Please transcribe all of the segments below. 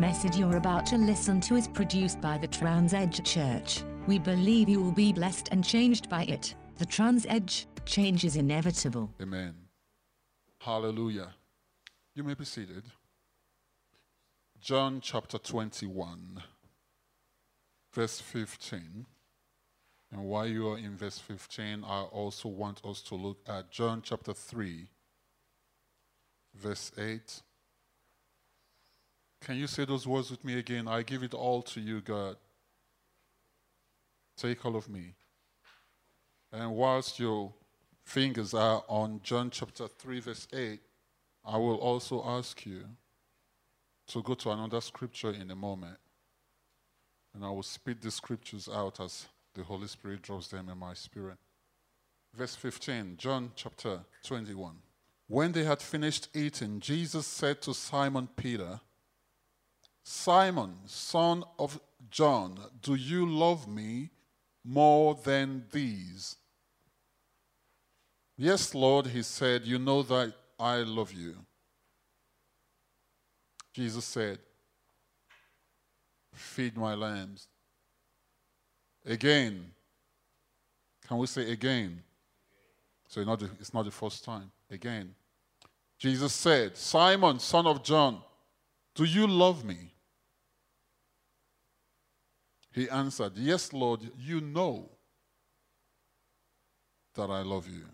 message you're about to listen to is produced by the Trans Edge Church. We believe you will be blessed and changed by it. The Trans Edge, change is inevitable. Amen. Hallelujah. You may be seated. John chapter 21, verse 15. And while you are in verse 15, I also want us to look at John chapter 3, verse 8. Can you say those words with me again? I give it all to you, God. Take all of me. And whilst your fingers are on John chapter 3, verse 8, I will also ask you to go to another scripture in a moment. And I will spit the scriptures out as the Holy Spirit drops them in my spirit. Verse 15, John chapter 21. When they had finished eating, Jesus said to Simon Peter, Simon, son of John, do you love me more than these? Yes, Lord, he said, you know that I love you. Jesus said, Feed my lambs. Again. Can we say again? So it's not the first time. Again. Jesus said, Simon, son of John, do you love me? He answered, Yes, Lord, you know that I love you.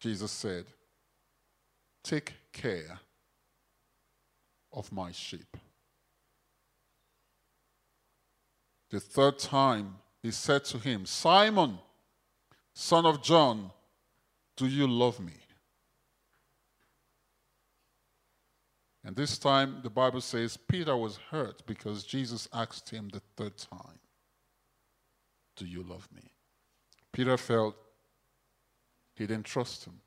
Jesus said, Take care of my sheep. The third time he said to him, Simon, son of John, do you love me? And this time, the Bible says Peter was hurt because Jesus asked him the third time, Do you love me? Peter felt he didn't trust him,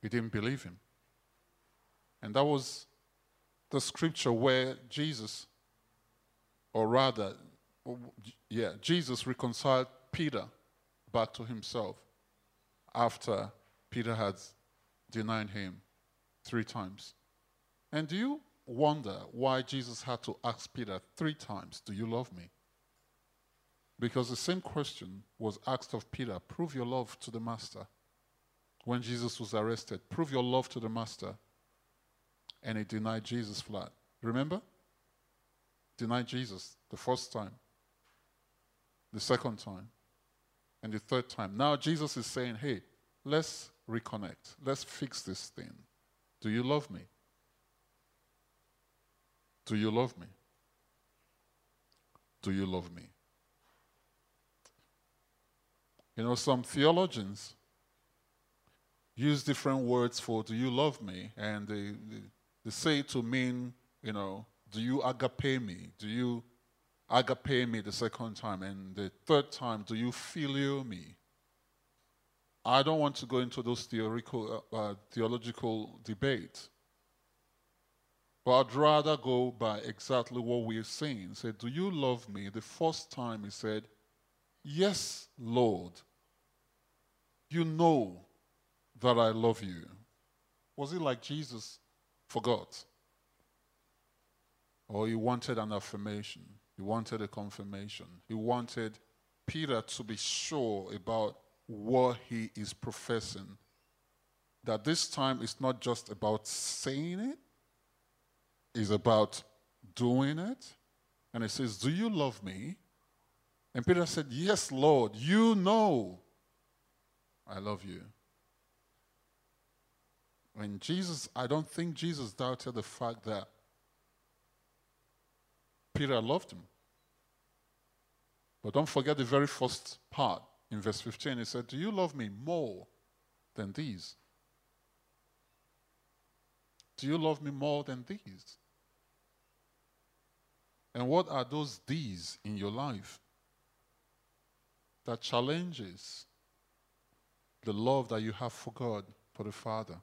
he didn't believe him. And that was the scripture where Jesus, or rather, yeah, Jesus reconciled Peter back to himself after Peter had denied him three times. And do you wonder why Jesus had to ask Peter three times, Do you love me? Because the same question was asked of Peter prove your love to the master. When Jesus was arrested, prove your love to the master. And he denied Jesus flat. Remember? Denied Jesus the first time, the second time, and the third time. Now Jesus is saying, Hey, let's reconnect. Let's fix this thing. Do you love me? Do you love me? Do you love me? You know, some theologians use different words for do you love me? And they, they, say to mean, you know, do you agape me? Do you agape me the second time? And the third time, do you phileo me? I don't want to go into those theoretical, uh, uh, theological debates. But I'd rather go by exactly what we're saying. Say, do you love me? The first time he said, Yes, Lord. You know that I love you. Was it like Jesus forgot? Or he wanted an affirmation? He wanted a confirmation. He wanted Peter to be sure about what he is professing. That this time it's not just about saying it, it's about doing it. And he says, Do you love me? And Peter said, Yes, Lord, you know I love you. And Jesus, I don't think Jesus doubted the fact that Peter loved him. But don't forget the very first part in verse 15, he said, Do you love me more than these? Do you love me more than these? And what are those these in your life that challenges the love that you have for God, for the Father?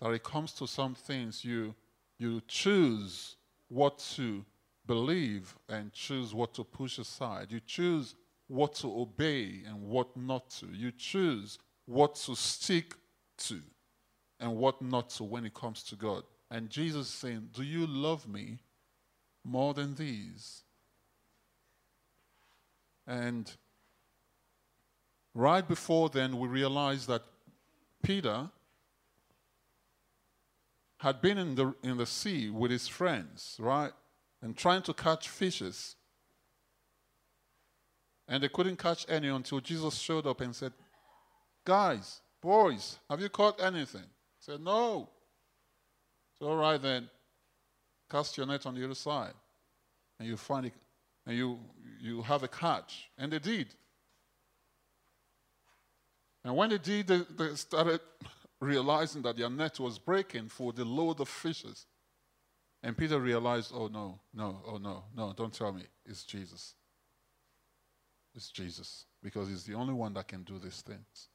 That it comes to some things you you choose what to believe and choose what to push aside. You choose what to obey and what not to. You choose what to stick to. and what not to when it comes to God. And Jesus saying, Do you love me more than these? And right before then, we realize that Peter had been in the, in the sea with his friends, right? And trying to catch fishes. And they couldn't catch any until Jesus showed up and said, Guys, boys, have you caught anything? said, No. So, all right then, cast your net on the other side. And you find it, and you, you have a catch. And they did. And when they did, they, they started realizing that their net was breaking for the load of fishes. And Peter realized, oh no, no, oh no, no, don't tell me. It's Jesus. It's Jesus. Because he's the only one that can do these things.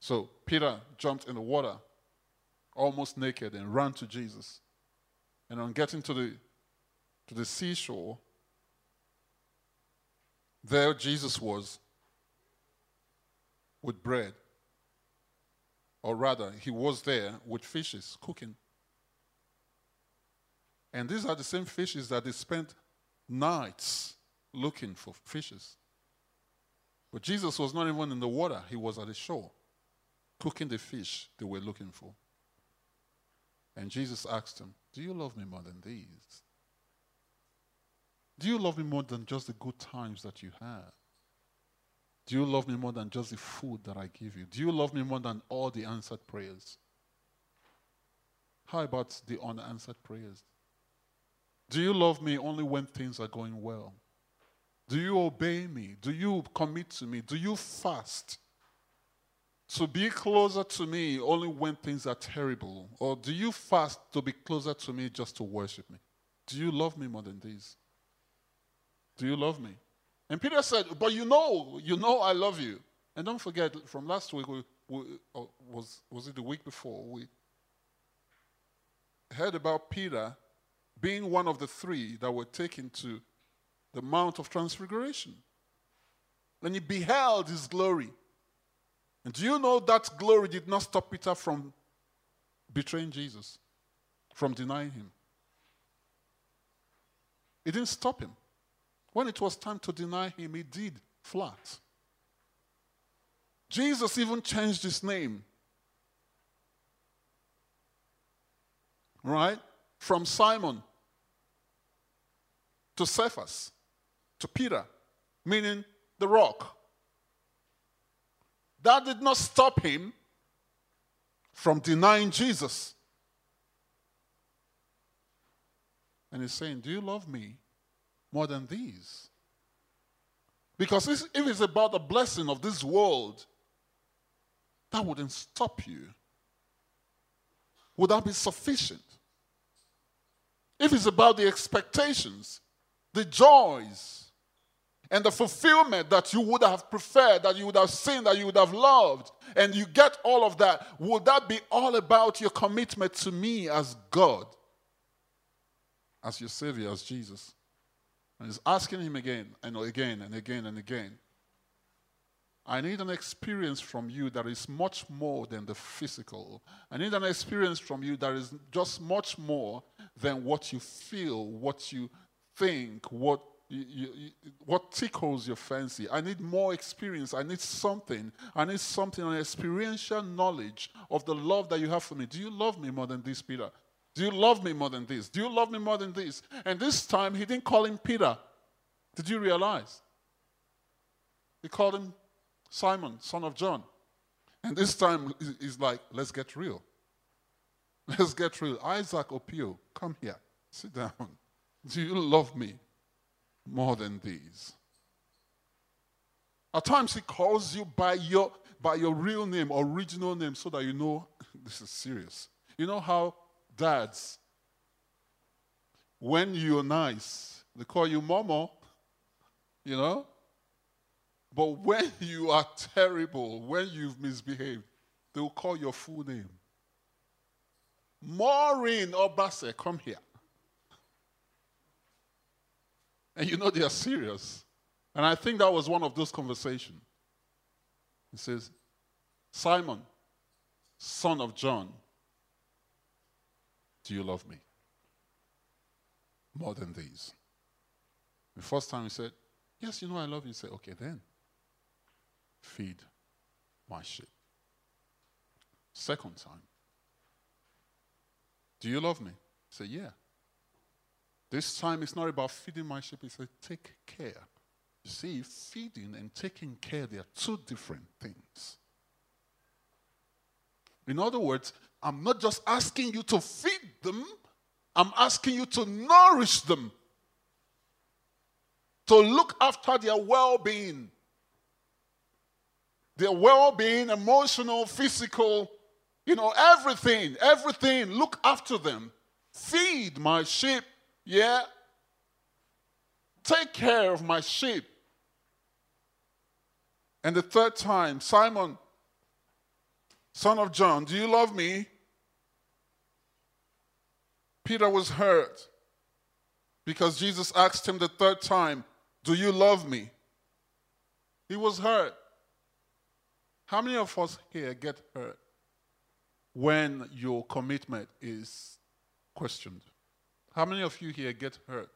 So Peter jumped in the water, almost naked, and ran to Jesus. And on getting to the, to the seashore, there Jesus was with bread. Or rather, he was there with fishes cooking. And these are the same fishes that they spent nights looking for fishes. But Jesus was not even in the water, he was at the shore cooking the fish they were looking for. And Jesus asked him, Do you love me more than these? Do you love me more than just the good times that you have? Do you love me more than just the food that I give you? Do you love me more than all the answered prayers? How about the unanswered prayers? Do you love me only when things are going well? Do you obey me? Do you commit to me? Do you fast? to be closer to me only when things are terrible? Or do you fast to be closer to me just to worship me? Do you love me more than this? Do you love me? And Peter said, But you know, you know I love you. And don't forget, from last week, we, we, oh, was, was it the week before? We heard about Peter being one of the three that were taken to the Mount of Transfiguration. And he beheld his glory. And do you know that glory did not stop Peter from betraying Jesus, from denying him? It didn't stop him. When it was time to deny him, he did flat. Jesus even changed his name. Right? From Simon to Cephas to Peter, meaning the rock. That did not stop him from denying Jesus. And he's saying, Do you love me more than these? Because if it's about the blessing of this world, that wouldn't stop you. Would that be sufficient? If it's about the expectations, the joys, and the fulfillment that you would have preferred, that you would have seen, that you would have loved, and you get all of that, would that be all about your commitment to me as God, as your Savior, as Jesus? And he's asking him again and again and again and again. I need an experience from you that is much more than the physical. I need an experience from you that is just much more than what you feel, what you think, what you, you, what tickles your fancy. I need more experience. I need something. I need something, an experiential knowledge of the love that you have for me. Do you love me more than this, Peter? Do you love me more than this? Do you love me more than this? And this time, he didn't call him Peter. Did you realize? He called him Simon, son of John. And this time, he's like, let's get real. Let's get real. Isaac Opio, come here. Sit down. Do you love me more than these. At times he calls you by your by your real name, original name, so that you know this is serious. You know how dads, when you're nice, they call you Momo, you know? But when you are terrible, when you've misbehaved, they will call your full name. Maureen Obase, come here. And you know they are serious. And I think that was one of those conversations. He says, Simon, Son of John, do you love me? More than these. The first time he said, Yes, you know I love you. He said, Okay, then feed my sheep. Second time, Do you love me? He said, Yeah. This time it's not about feeding my sheep, it's a Take care. You see, feeding and taking care, they are two different things. In other words, I'm not just asking you to feed them, I'm asking you to nourish them, to look after their well being. Their well being, emotional, physical, you know, everything, everything. Look after them. Feed my sheep, yeah? Take care of my sheep. And the third time, Simon, son of John, do you love me? Peter was hurt because Jesus asked him the third time, Do you love me? He was hurt. How many of us here get hurt when your commitment is questioned? How many of you here get hurt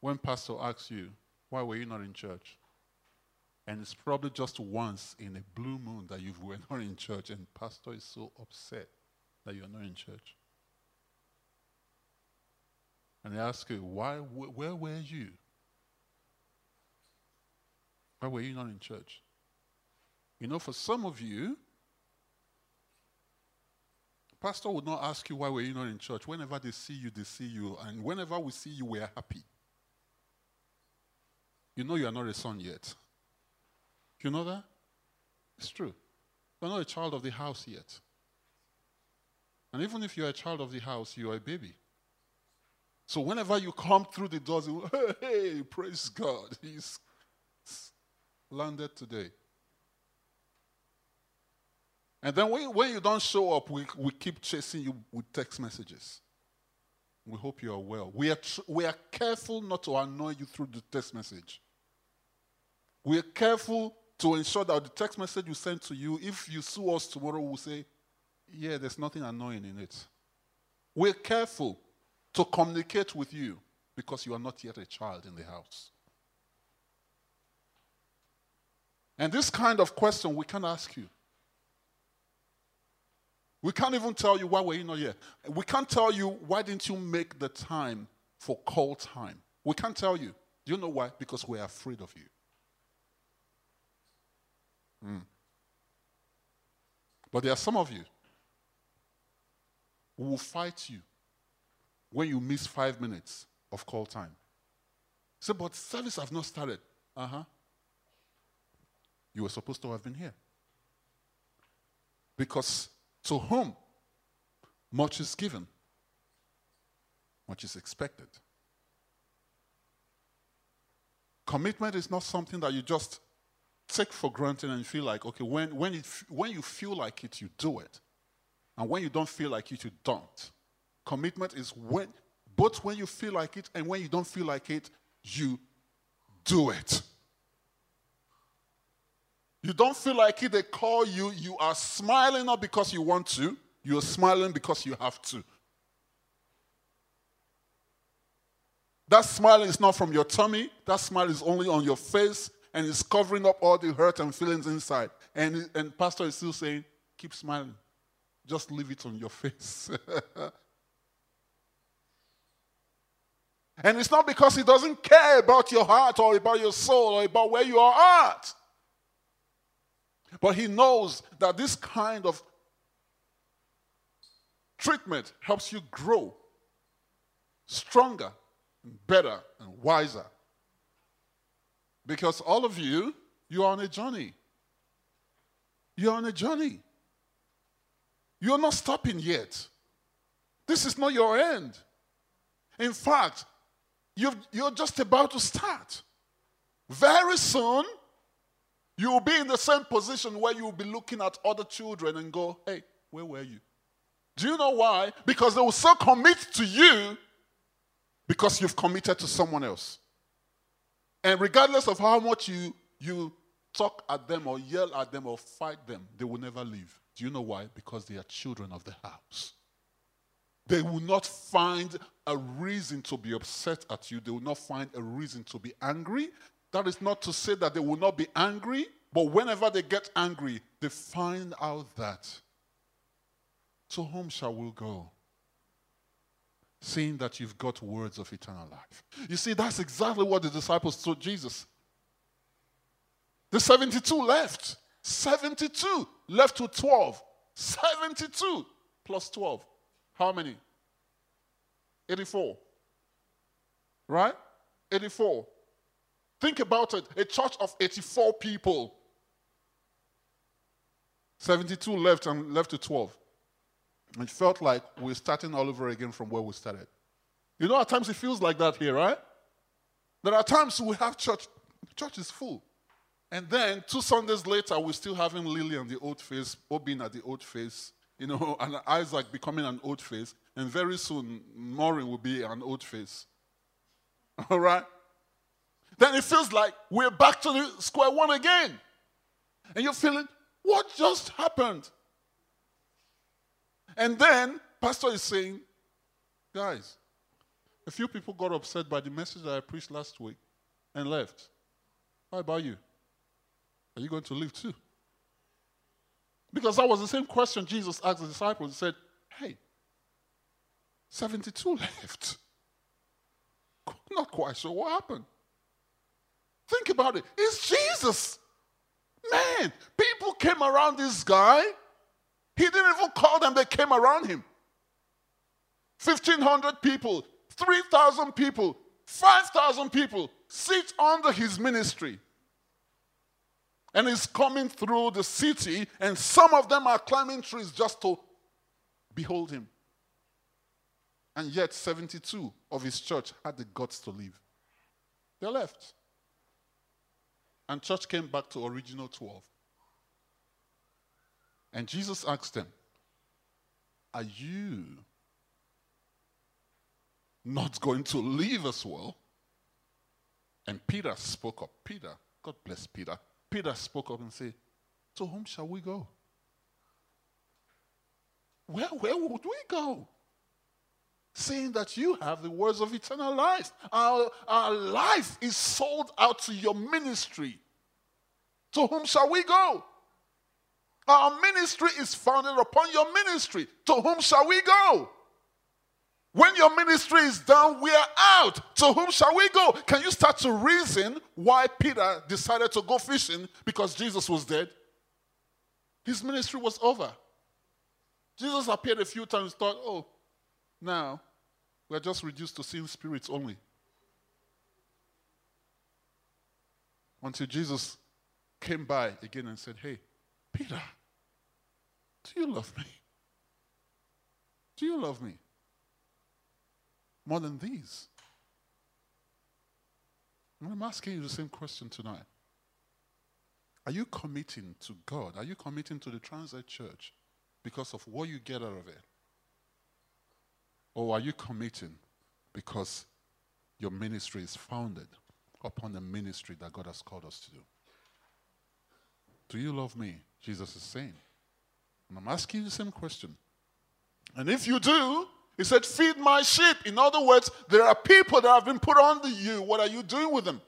when pastor asks you, Why were you not in church? And it's probably just once in a blue moon that you were not in church, and pastor is so upset that you're not in church. And they ask you, why, where were you? Why were you not in church? You know, for some of you, pastor would not ask you why were you not in church. Whenever they see you, they see you. And whenever we see you, we are happy. You know you are not a son yet. You know that? It's true. You're not a child of the house yet. And even if you're a child of the house, you're a baby. So whenever you come through the doors, you, hey, praise God, he's landed today. And then when, when you don't show up, we, we keep chasing you with text messages. We hope you are well. We are, tr- we are careful not to annoy you through the text message. We are careful to ensure that the text message we send to you, if you sue us tomorrow, we'll say, yeah, there's nothing annoying in it. We're careful to communicate with you because you are not yet a child in the house. And this kind of question we can ask you. We can't even tell you why were you not here. We can't tell you why didn't you make the time for call time. We can't tell you. Do you know why? Because we're afraid of you. Mm. But there are some of you who will fight you when you miss five minutes of call time. Say, but service have not started. Uh huh. You were supposed to have been here. Because to whom much is given, much is expected. Commitment is not something that you just take for granted and feel like, okay, when, when, it, when you feel like it, you do it. And when you don't feel like it, you don't. Commitment is when, both when you feel like it and when you don't feel like it, you do it. You don't feel like it, they call you, you are smiling not because you want to, you're smiling because you have to. That smile is not from your tummy, that smile is only on your face and it's covering up all the hurt and feelings inside. And, and Pastor is still saying, keep smiling. Just leave it on your face. and it's not because he doesn't care about your heart or about your soul or about where you are at. But he knows that this kind of treatment helps you grow stronger, and better, and wiser. Because all of you, you're on a journey. You're on a journey. You're not stopping yet. This is not your end. In fact, you are just about to start. Very soon, you will be in the same position where you will be looking at other children and go, hey, where were you? Do you know why? Because they will so commit to you because you've committed to someone else. And regardless of how much you, you talk at them or yell at them or fight them, they will never leave. Do you know why? Because they are children of the house. They will not find a reason to be upset at you. They will not find a reason to be angry. That is not to say that they will not be angry, but whenever they get angry, they find out that to whom shall we go? Seeing that you've got words of eternal life. You see, that's exactly what the disciples told Jesus. The 72 left. 72 left to 12. 72 plus 12. How many? 84. Right? 84. Think about it. A church of 84 people. 72 left and left to 12. It felt like we're starting all over again from where we started. You know, at times it feels like that here, right? There are times we have church, church is full. And then two Sundays later, we're still having Lily on the old face, Obin at the old face, you know, and Isaac becoming an old face. And very soon, Maureen will be an old face. All right? Then it feels like we're back to the square one again. And you're feeling, what just happened? And then, Pastor is saying, guys, a few people got upset by the message that I preached last week and left. How about you? Are you going to leave too? Because that was the same question Jesus asked the disciples. He said, Hey, 72 left. Not quite sure what happened. Think about it. It's Jesus. Man, people came around this guy. He didn't even call them, they came around him. 1,500 people, 3,000 people, 5,000 people sit under his ministry. And he's coming through the city, and some of them are climbing trees just to behold him. And yet, 72 of his church had the guts to leave. They left. And church came back to original 12. And Jesus asked them, Are you not going to leave as well? And Peter spoke up. Peter, God bless Peter. Peter spoke up and said, To whom shall we go? Where, where would we go? Saying that you have the words of eternal life. Our, our life is sold out to your ministry. To whom shall we go? Our ministry is founded upon your ministry. To whom shall we go? When your ministry is done, we are out. To whom shall we go? Can you start to reason why Peter decided to go fishing because Jesus was dead? His ministry was over. Jesus appeared a few times, thought, oh, now we're just reduced to seeing spirits only. Until Jesus came by again and said, Hey, Peter, do you love me? Do you love me? More than these. And I'm asking you the same question tonight. Are you committing to God? Are you committing to the Trans Edge Church because of what you get out of it? Or are you committing because your ministry is founded upon the ministry that God has called us to do? Do you love me? Jesus is saying. And I'm asking you the same question. And if you do, he said, Feed my sheep. In other words, there are people that have been put under you. What are you doing with them?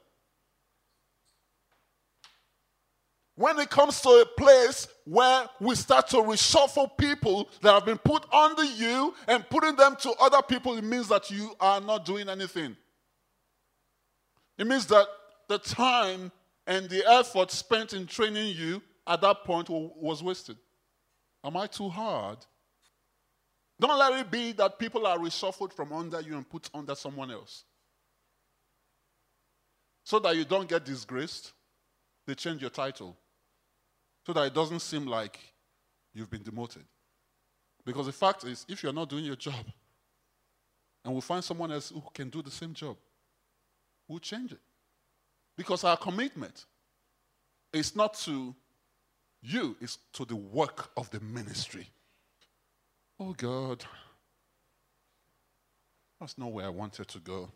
When it comes to a place where we start to reshuffle people that have been put under you and putting them to other people, it means that you are not doing anything. It means that the time and the effort spent in training you at that point was wasted. Am I too hard? Don't let it be that people are reshuffled from under you and put under someone else. So that you don't get disgraced, they change your title. So that it doesn't seem like you've been demoted. Because the fact is, if you're not doing your job, and we find someone else who can do the same job, we'll change it. Because our commitment is not to you, it's to the work of the ministry. Oh God, that's not where I wanted to go.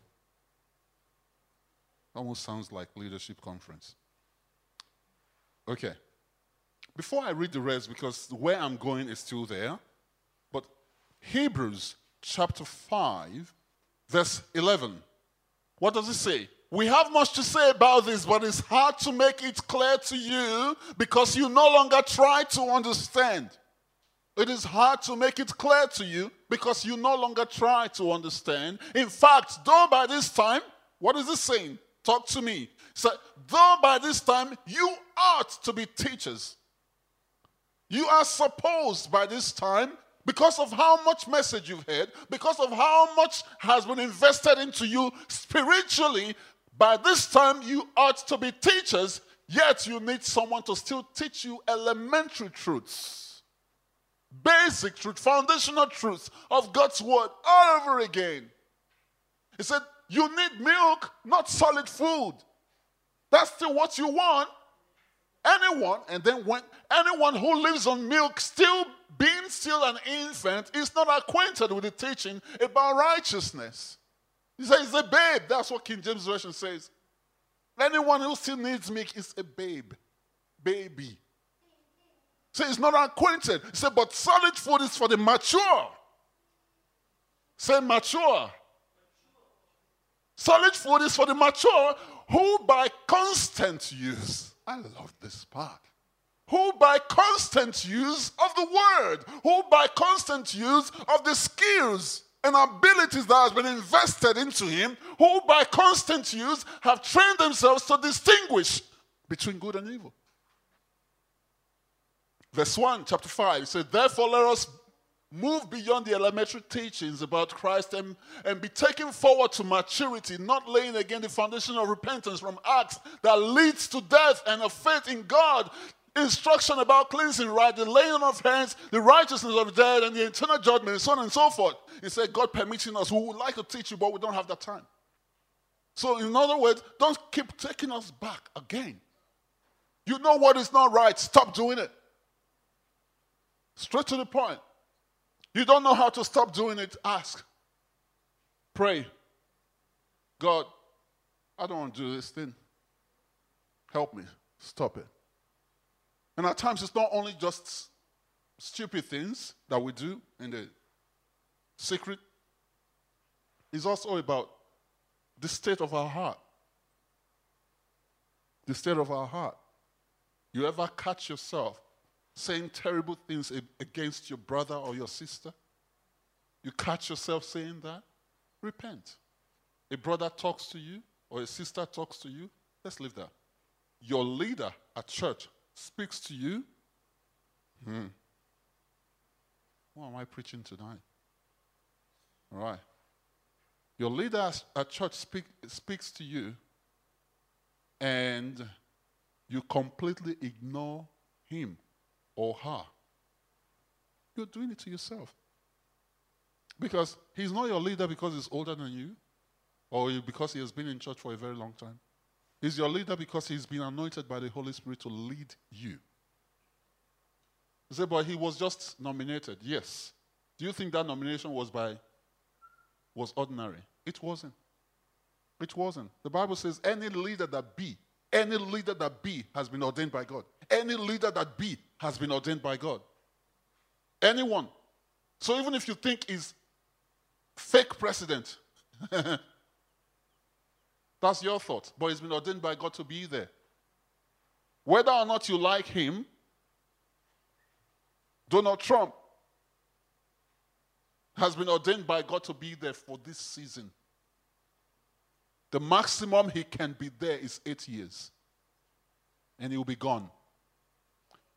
Almost sounds like leadership conference. Okay. Before I read the rest, because where I'm going is still there, but Hebrews chapter 5, verse 11. What does it say? We have much to say about this, but it's hard to make it clear to you because you no longer try to understand. It is hard to make it clear to you because you no longer try to understand. In fact, though by this time, what is it saying? Talk to me. So, though by this time you ought to be teachers, you are supposed by this time, because of how much message you've heard, because of how much has been invested into you spiritually, by this time you ought to be teachers, yet you need someone to still teach you elementary truths, basic truth, foundational truths of God's word all over again. He said, You need milk, not solid food. That's still what you want. Anyone, and then when anyone who lives on milk, still being still an infant, is not acquainted with the teaching about righteousness. He says, it's a babe. That's what King James Version says. Anyone who still needs milk is a babe. Baby. So he's not acquainted. He said, but solid food is for the mature. Say mature. Solid food is for the mature who by constant use I love this part. Who by constant use of the word, who by constant use of the skills and abilities that has been invested into him, who by constant use have trained themselves to distinguish between good and evil. Verse 1, chapter 5 says, Therefore, let us move beyond the elementary teachings about Christ and, and be taken forward to maturity, not laying again the foundation of repentance from acts that leads to death and of faith in God. Instruction about cleansing, right? The laying on of hands, the righteousness of the dead, and the eternal judgment, and so on and so forth. He said, God permitting us, we would like to teach you, but we don't have that time. So, in other words, don't keep taking us back again. You know what is not right, stop doing it. Straight to the point. You don't know how to stop doing it, ask. Pray. God, I don't want to do this thing. Help me. Stop it. And at times, it's not only just stupid things that we do in the secret, it's also about the state of our heart. The state of our heart. You ever catch yourself saying terrible things against your brother or your sister, you catch yourself saying that, repent. A brother talks to you or a sister talks to you, let's leave that. Your leader at church speaks to you. Hmm. What am I preaching tonight? All right. Your leader at church speak, speaks to you, and you completely ignore him or her. You're doing it to yourself. Because he's not your leader because he's older than you or because he has been in church for a very long time. He's your leader because he's been anointed by the Holy Spirit to lead you. You say, but he was just nominated. Yes. Do you think that nomination was by was ordinary? It wasn't. It wasn't. The Bible says any leader that be, any leader that be has been ordained by God. Any leader that be has been ordained by God. Anyone. So even if you think he's fake president, that's your thought. But he's been ordained by God to be there. Whether or not you like him, Donald Trump has been ordained by God to be there for this season. The maximum he can be there is eight years, and he will be gone.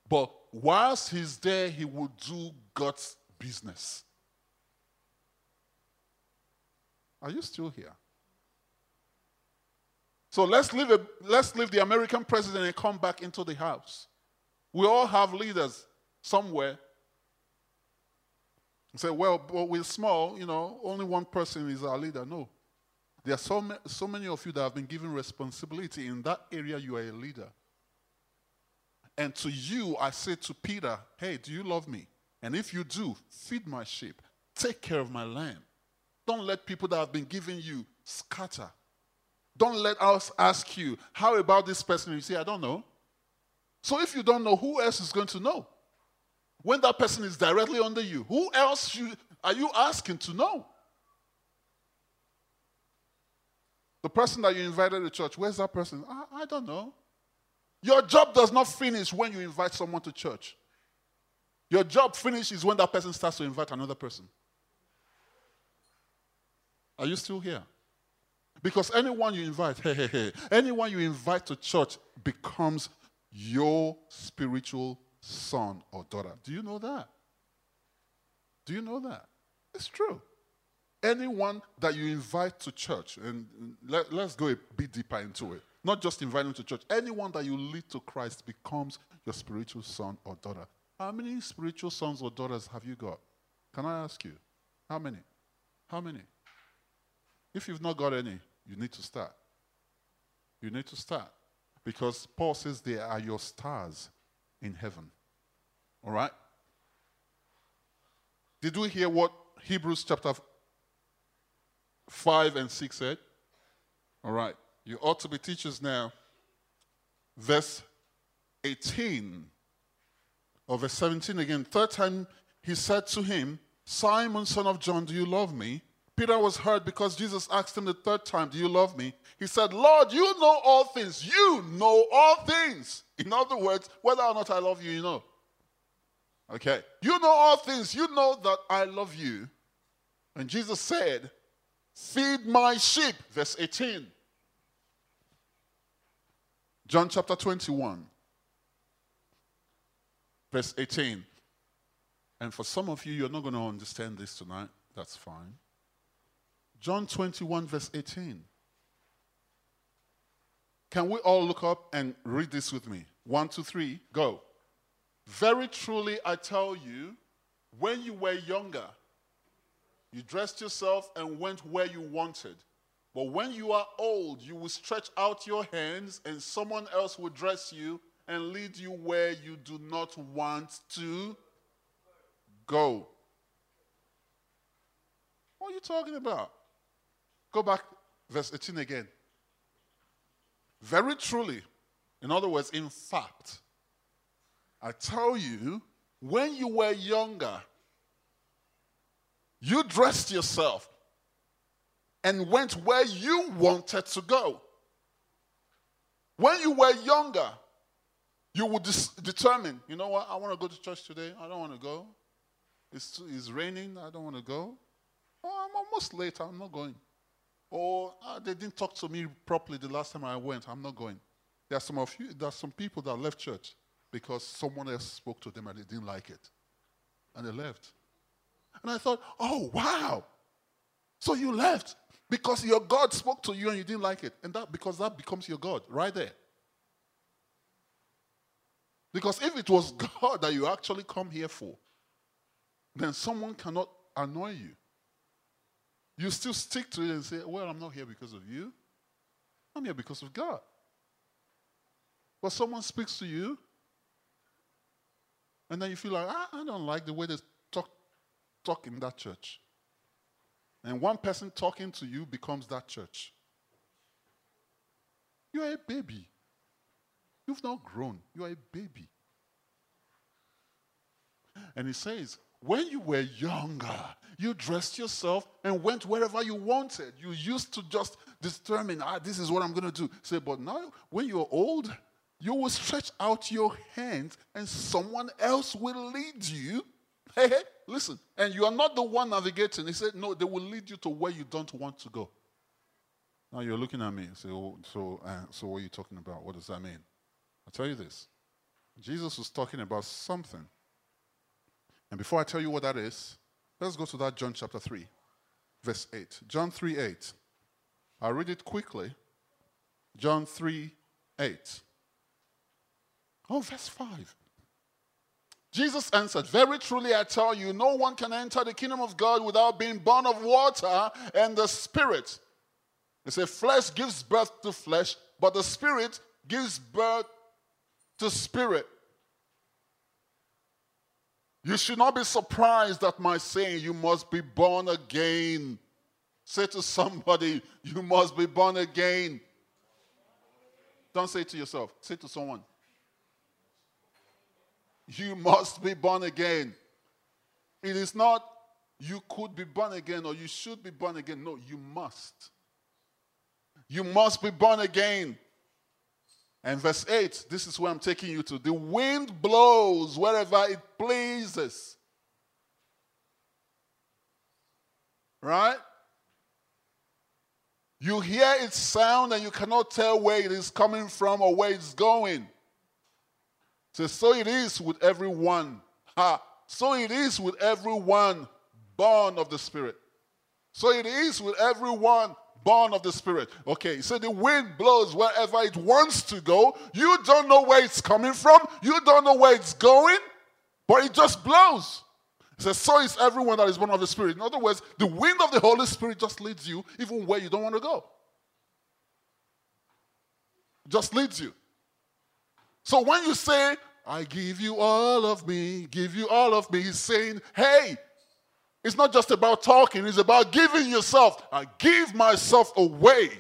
But whilst he's there, he will do God's business. Are you still here? So let's leave, a, let's leave the American president and come back into the house. We all have leaders somewhere. And Say, well, but we're small, you know, only one person is our leader. No. There are so, ma- so many of you that have been given responsibility. In that area, you are a leader. And to you, I say to Peter, Hey, do you love me? And if you do, feed my sheep, take care of my lamb. Don't let people that have been giving you scatter. Don't let us ask you, How about this person? You say, I don't know. So if you don't know, who else is going to know? When that person is directly under you, who else you, are you asking to know? The person that you invited to church, where's that person? I, I don't know. Your job does not finish when you invite someone to church. Your job finishes when that person starts to invite another person. Are you still here? Because anyone you invite, hey, hey, hey, anyone you invite to church becomes your spiritual son or daughter. Do you know that? Do you know that? It's true. Anyone that you invite to church, and let, us go a bit deeper into it, not just inviting to church, anyone that you lead to Christ becomes your spiritual son or daughter. How many spiritual sons or daughters have you got? Can I ask you? How many? How many? If you've not got any, you need to start. You need to start. Because Paul says they are your stars in heaven. All right? Did we hear what Hebrews chapter 5 and 6 said? All right. You ought to be teachers now. Verse 18 or verse 17 again. Third time he said to him, Simon, son of John, do you love me? Peter was hurt because Jesus asked him the third time, Do you love me? He said, Lord, you know all things. You know all things. In other words, whether or not I love you, you know. Okay. You know all things. You know that I love you. And Jesus said, Feed my sheep. Verse 18. John chapter 21, verse 18. And for some of you, you're not going to understand this tonight. That's fine. John 21, verse 18. Can we all look up and read this with me? One, two, three, go. Very truly, I tell you, when you were younger, you dressed yourself and went where you wanted. But when you are old, you will stretch out your hands, and someone else will dress you and lead you where you do not want to go. What are you talking about? Go back, verse 18 again. Very truly, in other words, in fact, I tell you, when you were younger, you dressed yourself and went where you wanted to go. When you were younger, you would determine, you know what, I want to go to church today. I don't want to go. It's, it's raining. I don't want to go. Oh, I'm almost late. I'm not going. Or oh, they didn't talk to me properly the last time I went. I'm not going. There are some of you, there are some people that left church because someone else spoke to them and they didn't like it. And they left. And I thought, oh wow. So you left because your God spoke to you and you didn't like it. And that because that becomes your God right there. Because if it was God that you actually come here for, then someone cannot annoy you you still stick to it and say, Well, I'm not here because of you. I'm here because of God. But someone speaks to you, and then you feel like, I, I don't like the way they talk, talk in that church. And one person talking to you becomes that church. You're a baby. You've not grown. You're a baby. And he says, when you were younger, you dressed yourself and went wherever you wanted. You used to just determine, ah, this is what I'm going to do. Say, but now when you're old, you will stretch out your hands and someone else will lead you. Hey, hey, listen. And you are not the one navigating. He said, no, they will lead you to where you don't want to go. Now you're looking at me and say, oh, so, uh, so what are you talking about? What does that mean? I'll tell you this. Jesus was talking about something and before I tell you what that is, let's go to that John chapter 3, verse 8. John 3 8. I'll read it quickly. John 3 8. Oh, verse 5. Jesus answered, Very truly I tell you, no one can enter the kingdom of God without being born of water and the Spirit. He said, Flesh gives birth to flesh, but the Spirit gives birth to spirit. You should not be surprised at my saying, You must be born again. Say to somebody, You must be born again. Don't say it to yourself, say it to someone. You must be born again. It is not you could be born again or you should be born again. No, you must. You must be born again. And verse 8, this is where I'm taking you to. The wind blows wherever it pleases. Right? You hear its sound and you cannot tell where it is coming from or where it's going. So, so it is with everyone. Ha. So it is with everyone born of the Spirit. So it is with everyone born of the Spirit. Okay, so the wind blows wherever it wants to go. You don't know where it's coming from, you don't know where it's going, but it just blows. Says, So is everyone that is born of the Spirit. In other words, the wind of the Holy Spirit just leads you even where you don't want to go. Just leads you. So when you say, I give you all of me, give you all of me, he's saying, Hey, it's not just about talking, it's about giving yourself. I give myself away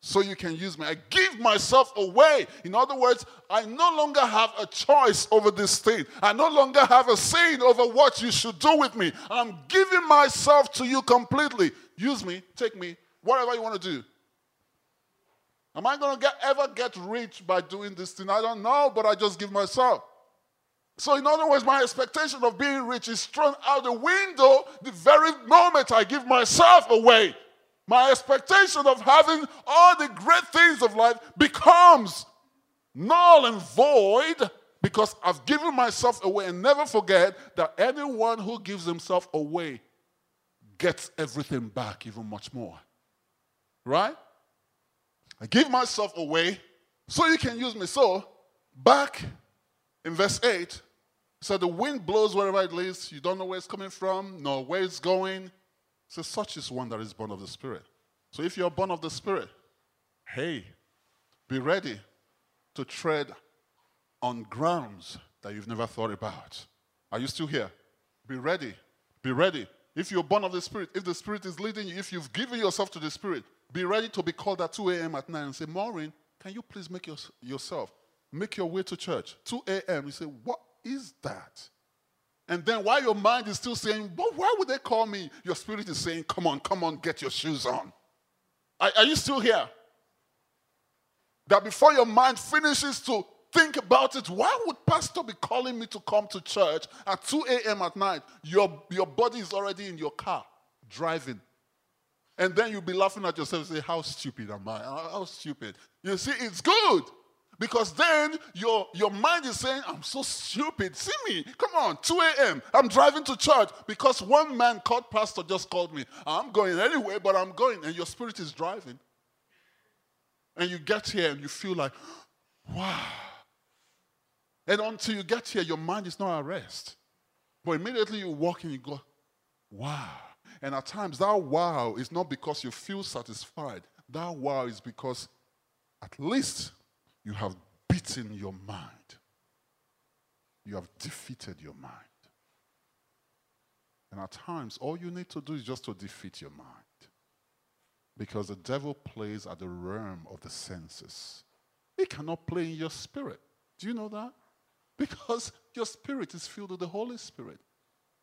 so you can use me. I give myself away. In other words, I no longer have a choice over this thing. I no longer have a saying over what you should do with me. I'm giving myself to you completely. Use me, take me, whatever you want to do. Am I going to ever get rich by doing this thing? I don't know, but I just give myself. So, in other words, my expectation of being rich is thrown out the window the very moment I give myself away. My expectation of having all the great things of life becomes null and void because I've given myself away. And never forget that anyone who gives himself away gets everything back, even much more. Right? I give myself away so you can use me. So, back in verse 8, so the wind blows wherever it leads. You don't know where it's coming from, nor where it's going. So such is one that is born of the Spirit. So if you're born of the Spirit, hey, be ready to tread on grounds that you've never thought about. Are you still here? Be ready. Be ready. If you're born of the Spirit, if the Spirit is leading you, if you've given yourself to the Spirit, be ready to be called at 2 a.m. at night and say, Maureen, can you please make your, yourself, make your way to church? 2 a.m. You say, what is that? And then while your mind is still saying, but why would they call me? Your spirit is saying, come on, come on, get your shoes on. Are, are you still here? That before your mind finishes to think about it, why would pastor be calling me to come to church at 2 a.m. at night? Your, your body is already in your car, driving. And then you'll be laughing at yourself and say, How stupid am I? How stupid. You see, it's good. Because then your, your mind is saying, I'm so stupid. See me. Come on, 2 a.m. I'm driving to church because one man called pastor just called me. I'm going anyway, but I'm going. And your spirit is driving. And you get here and you feel like, wow. And until you get here, your mind is not at rest. But immediately you walk and you go, wow. And at times, that wow is not because you feel satisfied. That wow is because at least you have beaten your mind. You have defeated your mind. And at times, all you need to do is just to defeat your mind. Because the devil plays at the realm of the senses. He cannot play in your spirit. Do you know that? Because your spirit is filled with the Holy Spirit.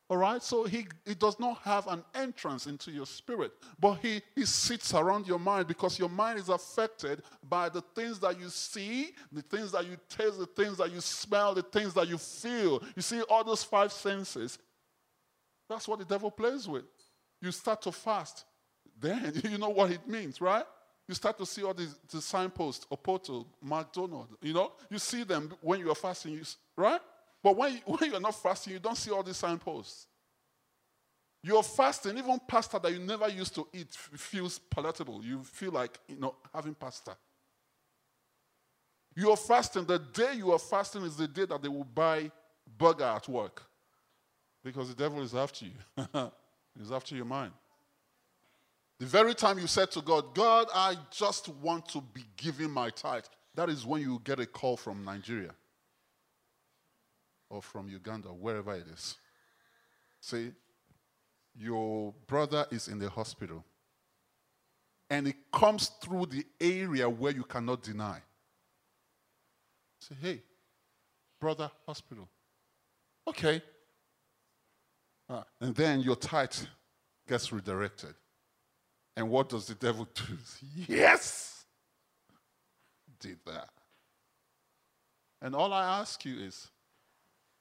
All right, so he, he does not have an entrance into your spirit, but he, he sits around your mind because your mind is affected by the things that you see, the things that you taste, the things that you smell, the things that you feel. You see, all those five senses. That's what the devil plays with. You start to fast, then you know what it means, right? You start to see all these the signposts, Oporto, McDonald's, you know, you see them when you are fasting, you, right? But when, you, when you're not fasting, you don't see all these signposts. You're fasting, even pasta that you never used to eat feels palatable. You feel like, you know, having pasta. You're fasting. The day you are fasting is the day that they will buy burger at work. Because the devil is after you. He's after your mind. The very time you said to God, God, I just want to be giving my tithe, that is when you get a call from Nigeria or from Uganda, wherever it is. Say, your brother is in the hospital and it comes through the area where you cannot deny. Say, hey, brother, hospital. Okay. Uh, and then your tithe gets redirected. And what does the devil do? Yes! Did that. And all I ask you is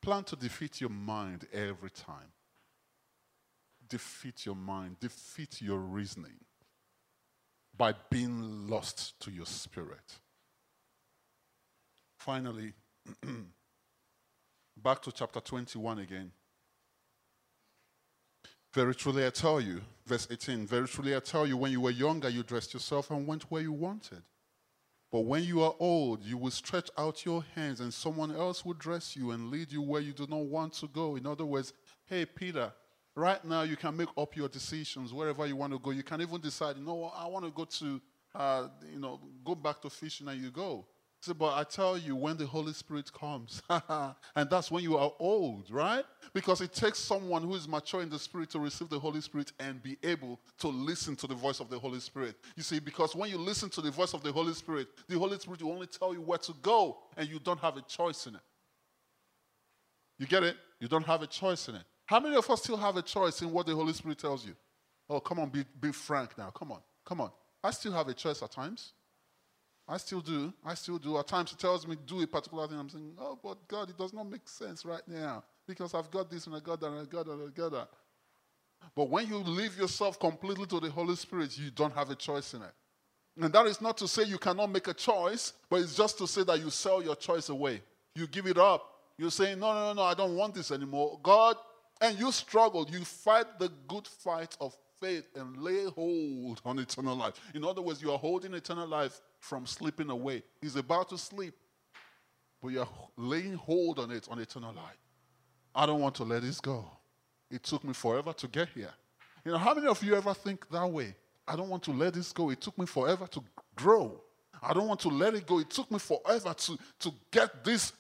plan to defeat your mind every time. Defeat your mind, defeat your reasoning by being lost to your spirit. Finally, back to chapter 21 again. Very truly I tell you, verse 18, very truly I tell you, when you were younger, you dressed yourself and went where you wanted. But when you are old, you will stretch out your hands and someone else will dress you and lead you where you do not want to go. In other words, hey, Peter, right now you can make up your decisions wherever you want to go. You can even decide, you know, I want to go to, uh, you know, go back to fishing and you go. But I tell you, when the Holy Spirit comes, and that's when you are old, right? Because it takes someone who is mature in the Spirit to receive the Holy Spirit and be able to listen to the voice of the Holy Spirit. You see, because when you listen to the voice of the Holy Spirit, the Holy Spirit will only tell you where to go, and you don't have a choice in it. You get it? You don't have a choice in it. How many of us still have a choice in what the Holy Spirit tells you? Oh, come on, be, be frank now. Come on, come on. I still have a choice at times. I still do. I still do. At times, He tells me do a particular thing. I'm saying, oh, but God, it does not make sense right now because I've got this and I got that and I got that and I got that. But when you leave yourself completely to the Holy Spirit, you don't have a choice in it. And that is not to say you cannot make a choice, but it's just to say that you sell your choice away. You give it up. You're saying, no, no, no, no, I don't want this anymore. God, and you struggle. You fight the good fight of faith and lay hold on eternal life. In other words, you are holding eternal life from slipping away. He's about to sleep, but you're laying hold on it on eternal life. I don't want to let this go. It took me forever to get here. You know, how many of you ever think that way? I don't want to let this go. It took me forever to grow. I don't want to let it go. It took me forever to, to get this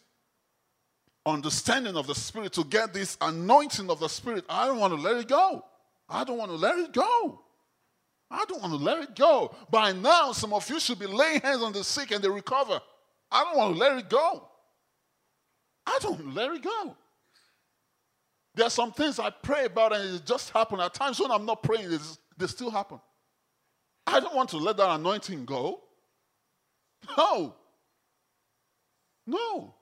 understanding of the Spirit, to get this anointing of the Spirit. I don't want to let it go. I don't want to let it go. I don't want to let it go. By now, some of you should be laying hands on the sick and they recover. I don't want to let it go. I don't let it go. There are some things I pray about and it just happen. At times when I'm not praying, they still happen. I don't want to let that anointing go. No. No.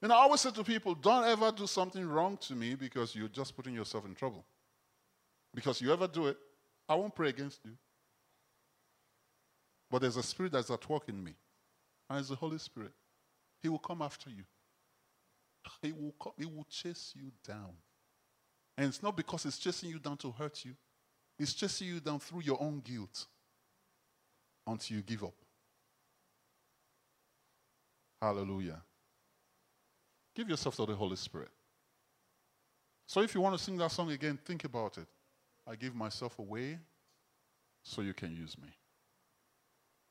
And I always say to people, don't ever do something wrong to me because you're just putting yourself in trouble. Because you ever do it, I won't pray against you. But there's a spirit that's at work in me, and it's the Holy Spirit. He will come after you. He will, come, he will chase you down. And it's not because he's chasing you down to hurt you, he's chasing you down through your own guilt until you give up. Hallelujah. Give yourself to the Holy Spirit. So if you want to sing that song again, think about it. I give myself away so you can use me.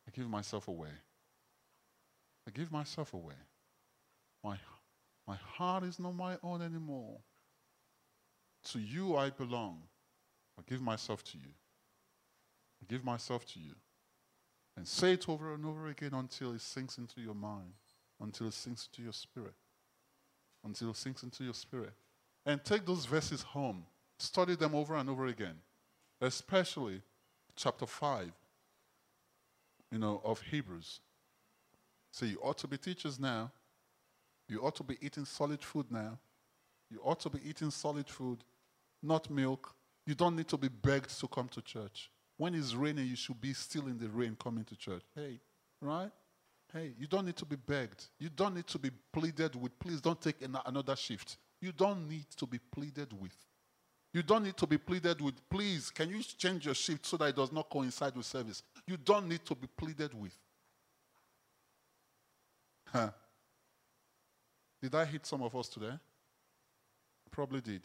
I give myself away. I give myself away. My, my heart is not my own anymore. To you I belong. I give myself to you. I give myself to you. And say it over and over again until it sinks into your mind, until it sinks into your spirit, until it sinks into your spirit. And take those verses home Study them over and over again, especially chapter 5, you know, of Hebrews. So you ought to be teachers now. You ought to be eating solid food now. You ought to be eating solid food, not milk. You don't need to be begged to come to church. When it's raining, you should be still in the rain coming to church. Hey, right? Hey, you don't need to be begged. You don't need to be pleaded with. Please don't take another shift. You don't need to be pleaded with. You don't need to be pleaded with, please, can you change your shift so that it does not coincide with service? You don't need to be pleaded with. Huh. Did I hit some of us today? Probably did.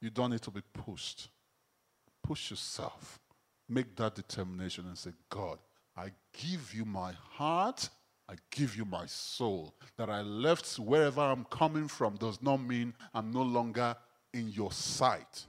You don't need to be pushed. Push yourself. Make that determination and say, God, I give you my heart. I give you my soul. That I left wherever I'm coming from does not mean I'm no longer in your sight.